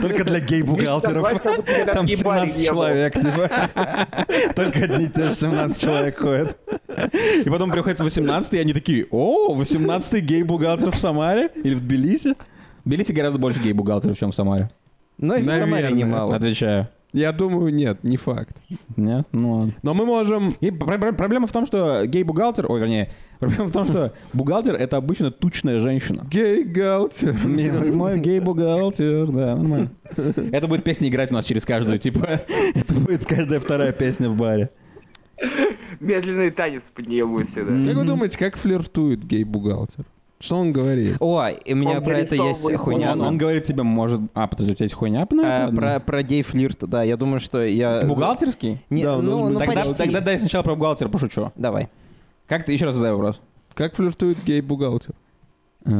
Только для гей-бухгалтеров. Там
в гей-баре
17
не был.
человек, типа. Только одни и те же 17 человек ходят. И потом приходится 18 и они такие, о, 18 гей-бухгалтер в Самаре или в Тбилиси? В Тбилиси гораздо больше гей-бухгалтеров, чем в Самаре.
Но и в Самаре
Наверное.
немало.
Отвечаю.
Я думаю, нет, не факт.
Нет? Ну ладно.
Но мы можем...
И про- про- проблема в том, что гей-бухгалтер, ой, вернее, проблема в том, что бухгалтер — это обычно тучная женщина.
Гей-галтер.
Милый мой гей-бухгалтер, да, нормально. Это будет песня играть у нас через каждую, типа, это будет каждая вторая песня в баре.
Медленный танец под нее будет всегда.
Как вы думаете, как флиртует гей-бухгалтер? Что он говорит?
Ой, и у меня
Он
про это есть
Он,
хуйня.
он- он говорит тебе, может... А, подожди, у тебя есть хуйня
А, про, про гей-флирт, да, я думаю, что я...
Бухгалтерский?
Не,
Да,
ну, ну
тогда,
почти.
тогда дай сначала про бухгалтера пошучу.
Давай.
Как ты... Еще раз задай вопрос.
Как флиртует гей-бухгалтер?
Э,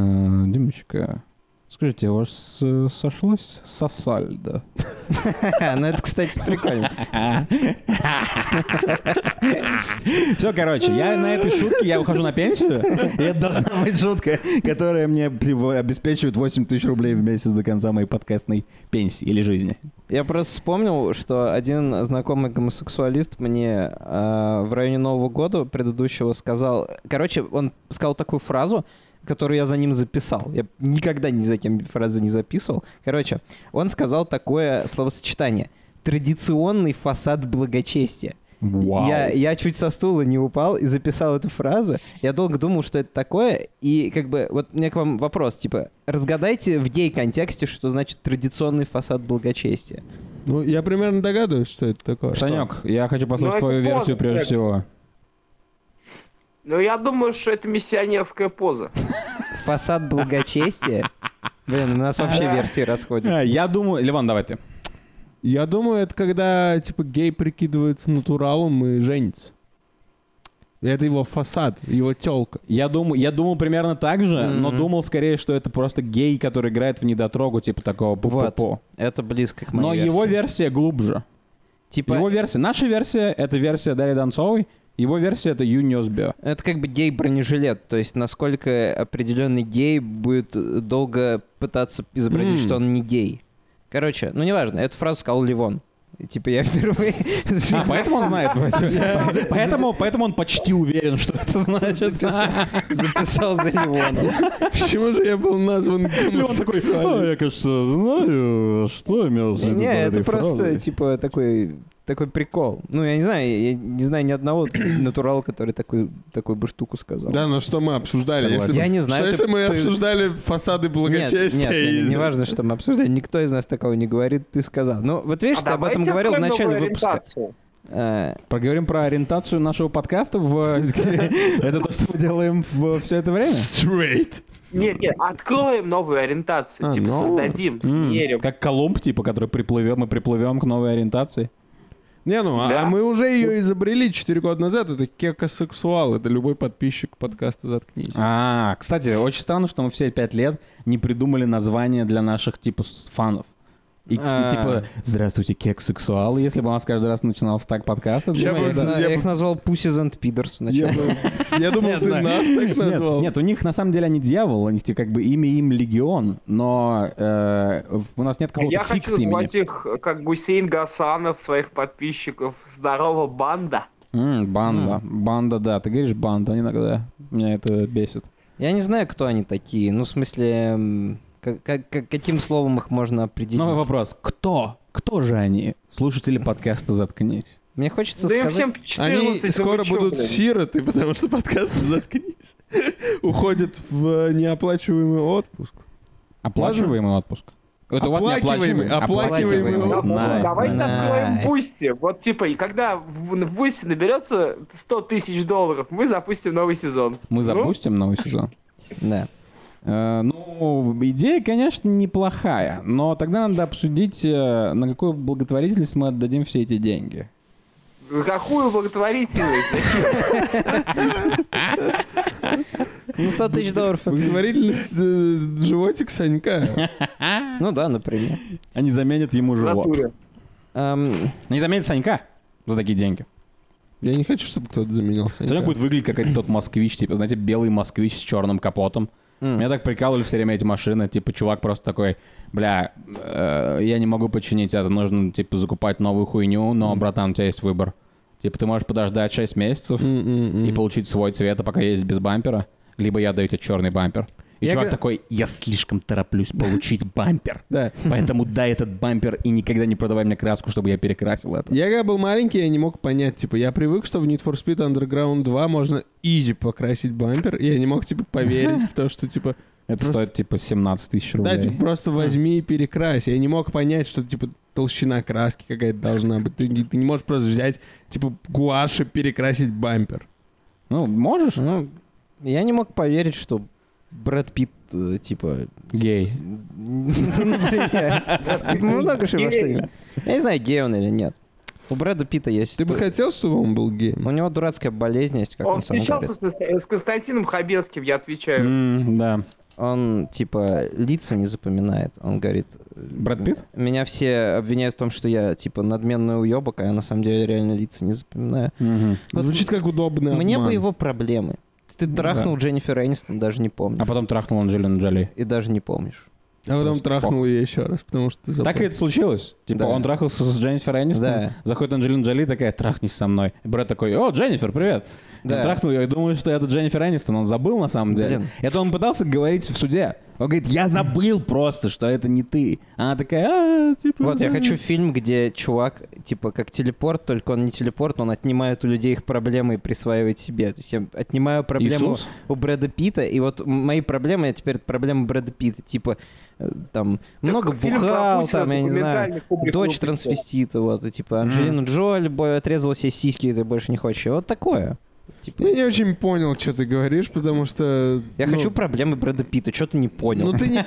Димочка, скажите, у вас э, сошлось сосальдо?
Ну, это, кстати, прикольно.
Все, короче, я на этой шутке, я ухожу на пенсию, и это должна быть шутка, которая мне обеспечивает 8 тысяч рублей в месяц до конца моей подкастной пенсии или жизни.
Я просто вспомнил, что один знакомый гомосексуалист мне э, в районе Нового года предыдущего сказал... Короче, он сказал такую фразу, которую я за ним записал. Я никогда ни за кем фразы не записывал. Короче, он сказал такое словосочетание. Традиционный фасад благочестия.
Вау.
Я, я чуть со стула не упал и записал эту фразу. Я долго думал, что это такое. И как бы, вот у меня к вам вопрос, типа, разгадайте в гей-контексте, что значит традиционный фасад благочестия.
Ну, я примерно догадываюсь, что это такое.
Санек, я хочу послушать
Ну,
твою версию прежде
секса.
всего.
Ну, я думаю, что это миссионерская поза.
Фасад благочестия? Блин, у нас вообще версии
А,
расходятся.
Я думаю... Ливан, давай ты.
Я думаю, это когда, типа, гей прикидывается натуралом и женится. Это его фасад, его телка.
Я думаю, я думал примерно так же, но
Мгм.
думал скорее, что это просто гей, который играет в недотрогу, типа такого пу
Это близко к моей
Но
версии.
его версия глубже.
Типа,
Его версия, наша версия — это версия Дарьи Донцовой, его версия — это Ю Ньюсбио.
это как бы гей-бронежилет. То есть, насколько определенный гей будет долго пытаться изобразить,
М.
что он не гей. Короче, ну неважно, эту фразу сказал Ливон. И, Типа я впервые
А, поэтому он знает. Поэтому, поэтому он почти уверен, что это значит.
записал, записал за Леона.
Почему же я был назван
Леон такой, «А,
гомосексуалистом?
я, кажется, знаю, что имелось в виду
Не, это просто,
фразой».
типа, такой такой прикол. Ну, я не знаю, я не знаю ни одного натурала, который такой, такую бы штуку сказал.
Да, но что мы обсуждали? Если,
Я не знаю,
Что
ты-
если мы
ты-
обсуждали фасады
Нет,
благочестия?
нет,
и-
не, не важно, что мы обсуждали, никто из нас такого не говорит, ты сказал. Ну, вот видишь,
А
ты об этом говорил в начале выпуска. Э,
Проговорим про ориентацию нашего подкаста в... Это то, что мы делаем все это время?
Straight.
Нет, нет, откроем новую ориентацию.
А,
типа
новую?
создадим, смерим.
Как Колумб, типа, который приплывет, мы приплывем к новой ориентации.
Не, ну, а-
Да.
а мы уже ее изобрели 4 года назад. Это кекосексуал. Это любой подписчик подкаста «Заткнись».
А, кстати, очень странно, что мы все пять лет не придумали название для наших, типа, фанов. И,
А.
типа, здравствуйте, кек-сексуал. Если бы у нас каждый раз начинался так подкаст,
Я
было
бы-
я,
я
их назвал Pussies and
Я,
вначале.
бы- я думал, ты
да.
нас так
Нет,
назвал.
нет, у них на самом деле они дьявол, у них типа, как бы имя им легион, но э, у нас нет какого-то
Я
фикс
хочу
имени.
звать их, как Гусейн Гасанов, своих подписчиков. Здорово, банда.
Банда, банда, да, ты говоришь банда иногда, меня это бесит.
Я не знаю, кто они такие. Ну, в смысле, как- как- как- каким словом их можно определить?
Новый вопрос, кто? Кто же они? Слушатели подкаста «Заткнись».
Мне хочется
Да им
сказать...
всем
Они
14, ну
скоро
вы чё,
будут
блин?
сироты, потому что подкаст «Заткнись» уходит в неоплачиваемый отпуск.
Оплачиваемый отпуск? Это у вас не
Оплакиваемый,
оплачиваемый.
оплакиваемый отпуск.
Nice,
Давайте
nice.
откроем. Boosty. Вот типа, и когда в, в Boosty наберется 100 тысяч долларов, мы запустим новый сезон.
Мы
Ну,
запустим новый сезон?
Да.
Э, Ну, идея, конечно, неплохая, но тогда надо обсудить, э, на какую благотворительность мы отдадим все эти деньги.
Какую благотворительность?
Ну, 100 тысяч долларов.
Благотворительность э, животик Санька.
Ну да, например.
Они заменят ему живот.
Эм,
Они заменят Санька за такие деньги.
Я не хочу, чтобы кто-то заменил
Санек
Санька.
будет выглядеть как этот тот москвич, типа, знаете, белый москвич с черным капотом.
М.
Меня так прикалывали все время эти машины. Типа, чувак просто такой, бля, э, я не могу починить это, нужно, типа, закупать новую хуйню, но, братан, у тебя есть выбор. Типа, ты можешь подождать 6 месяцев
М-м-м.
и получить свой цвет, а пока ездить без бампера, либо я даю тебе черный бампер. И
Я
чувак
га-
такой, я слишком тороплюсь получить бампер.
Да.
Поэтому дай этот бампер и никогда не продавай мне краску, чтобы я перекрасил это.
Я когда был маленький, я не мог понять, типа, я привык, что в Need for Speed Underground 2 можно изи покрасить бампер, я не мог, типа, поверить в то, что, типа,
Это
Просто-
стоит типа 17 тысяч рублей.
да, типа, просто возьми и перекрась. Я не мог понять, что, типа, толщина краски какая-то должна быть. Ты, не- ты не можешь просто взять, типа, гуашь и перекрасить бампер.
Ну, можешь?
Ну, я не мог поверить, что Брэд Питт, э, типа...
Гей.
Типа, много что Я не знаю, гей он или нет. У Брэда Питта есть...
Ты бы хотел, чтобы он был геем?
У него дурацкая болезнь есть, как он,
Он встречался с, Константином Хабенским, я отвечаю.
Да.
Он, типа, лица не запоминает. Он говорит... э,
Брэд Питт?
Меня все обвиняют в том, что я, типа, надменный уебок, а я на самом деле реально лица не запоминаю.
Мгм.
Вот
Звучит как удобный
Мне бы его проблемы. Ты трахнул Дженнифер Энистон, даже не помнишь.
А потом трахнул Анджелину Джоли.
И даже не помнишь.
А потом
Просто
трахнул ее еще раз, потому что ты
Так и это случилось. Типа
Да.
он трахался с Дженнифер Энистон,
Да.
заходит Анджелина Джоли такая, трахнись со мной. И Брэд такой, о, Дженнифер, привет.
Да.
Он трахнул ее и думал, что это Дженнифер Энистон. Он забыл на самом деле.
Блин.
Это он пытался говорить в суде. Он говорит, я забыл просто, что это не ты. Она такая, а, типа...
Вот, я
да».
хочу фильм, где чувак, типа, как телепорт, только он не телепорт, он отнимает у людей их проблемы и присваивает себе. То есть я отнимаю проблему
Иисус?
у Брэда Питта, и вот мои проблемы, а теперь это проблема Брэда Питта. Типа, э, там, много
фильм про
бухал, там, я не знаю, дочь трансвестита, вот, и типа, Анджелину Джоли бой, отрезала себе сиськи, и ты больше не хочешь. Вот такое. Типа,
Я не очень понял, что ты говоришь, потому что...
я
ну,
хочу проблемы Брэда Питта, что ты не понял?
Ну ты не...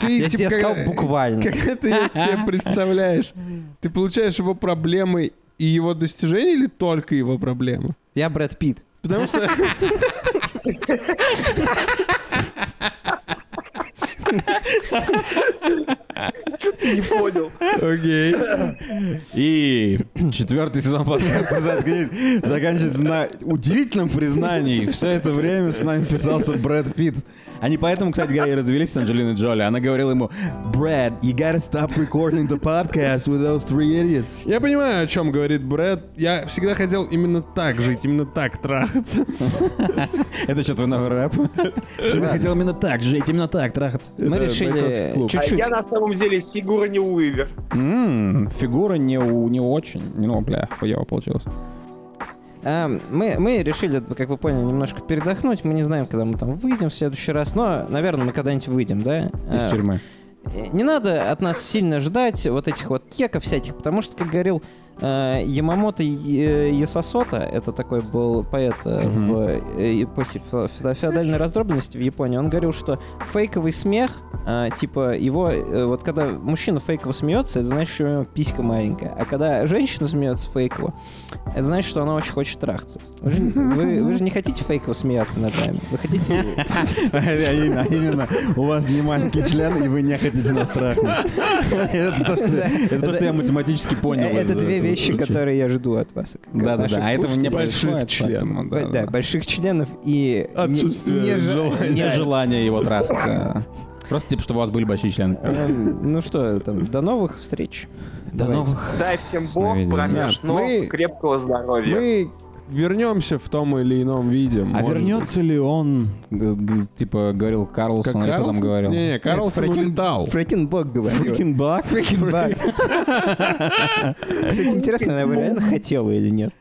Ты,
я
типа,
тебе сказал
как-
буквально.
Как это я себе представляешь? Ты получаешь его проблемы и его достижения или только его проблемы?
Я Брэд Питт.
Потому что...
Не понял.
Окей.
И четвертый сезон подкаста «Заткнись» заканчивается на удивительном признании. Все это время с нами писался Брэд Питт. Они поэтому, кстати говоря, и развелись с Анджелиной Джоли. Она говорила ему, Брэд, you gotta stop recording the podcast with those three idiots.
Я понимаю, о чем говорит Брэд. Я всегда хотел именно так жить, именно так трахаться.
Это что, твой новый рэп? Всегда хотел именно так жить, именно так трахаться.
Мы решили
клуб.
А
чуть-чуть...
я на самом деле фигура не Уивер.
Фигура не, у- не очень. Ну, бля, хуево получилось.
А, мы, мы решили, как вы поняли, немножко передохнуть. Мы не знаем, когда мы там выйдем в следующий раз, но, наверное, мы когда-нибудь выйдем, да?
Из
А,
тюрьмы.
э, Не надо от нас сильно ждать вот этих вот кеков всяких, потому что, как говорил Ямамото Е- Ясосота, это такой был поэт э,
Мгм.
в э, эпохе фе- фе- феодальной раздробленности в Японии, он говорил, что фейковый смех, э, типа его, э, вот когда мужчина фейково смеется, это значит, что у него писька маленькая, а когда женщина смеется фейково, это значит, что она очень хочет трахаться. Вы же, вы- вы же не хотите фейково смеяться над нами, вы хотите...
А именно, именно, у вас не маленький член, и вы не хотите нас трахнуть. Это то, что- я математически понял.
Это две вещи, которые я жду от вас. от
Да-да-да,
наших
а этого не.
Больших членов.
Да,
да, да.
больших членов и
Отсутствие
не- не жа-
желания.
не-
Нежелание его трахаться. Просто типа, чтобы у вас были большие члены.
Эм, Ну что, там, до новых встреч.
До
Давайте.
новых.
Дай всем Бог промеж
Да,
ног,
мы-
крепкого здоровья.
Мы вернемся в том или ином виде.
А
может
вернется ли он, типа, говорил. Карлсон,
Как
или кто там
Карлсон?
говорил?
Не-не, Карлсон
Фрэкин-
улетал.
Фрэкинбок говорил.
Фрикин Бак?
Фрэкинбак. Кстати, интересно, она его реально хотела или нет?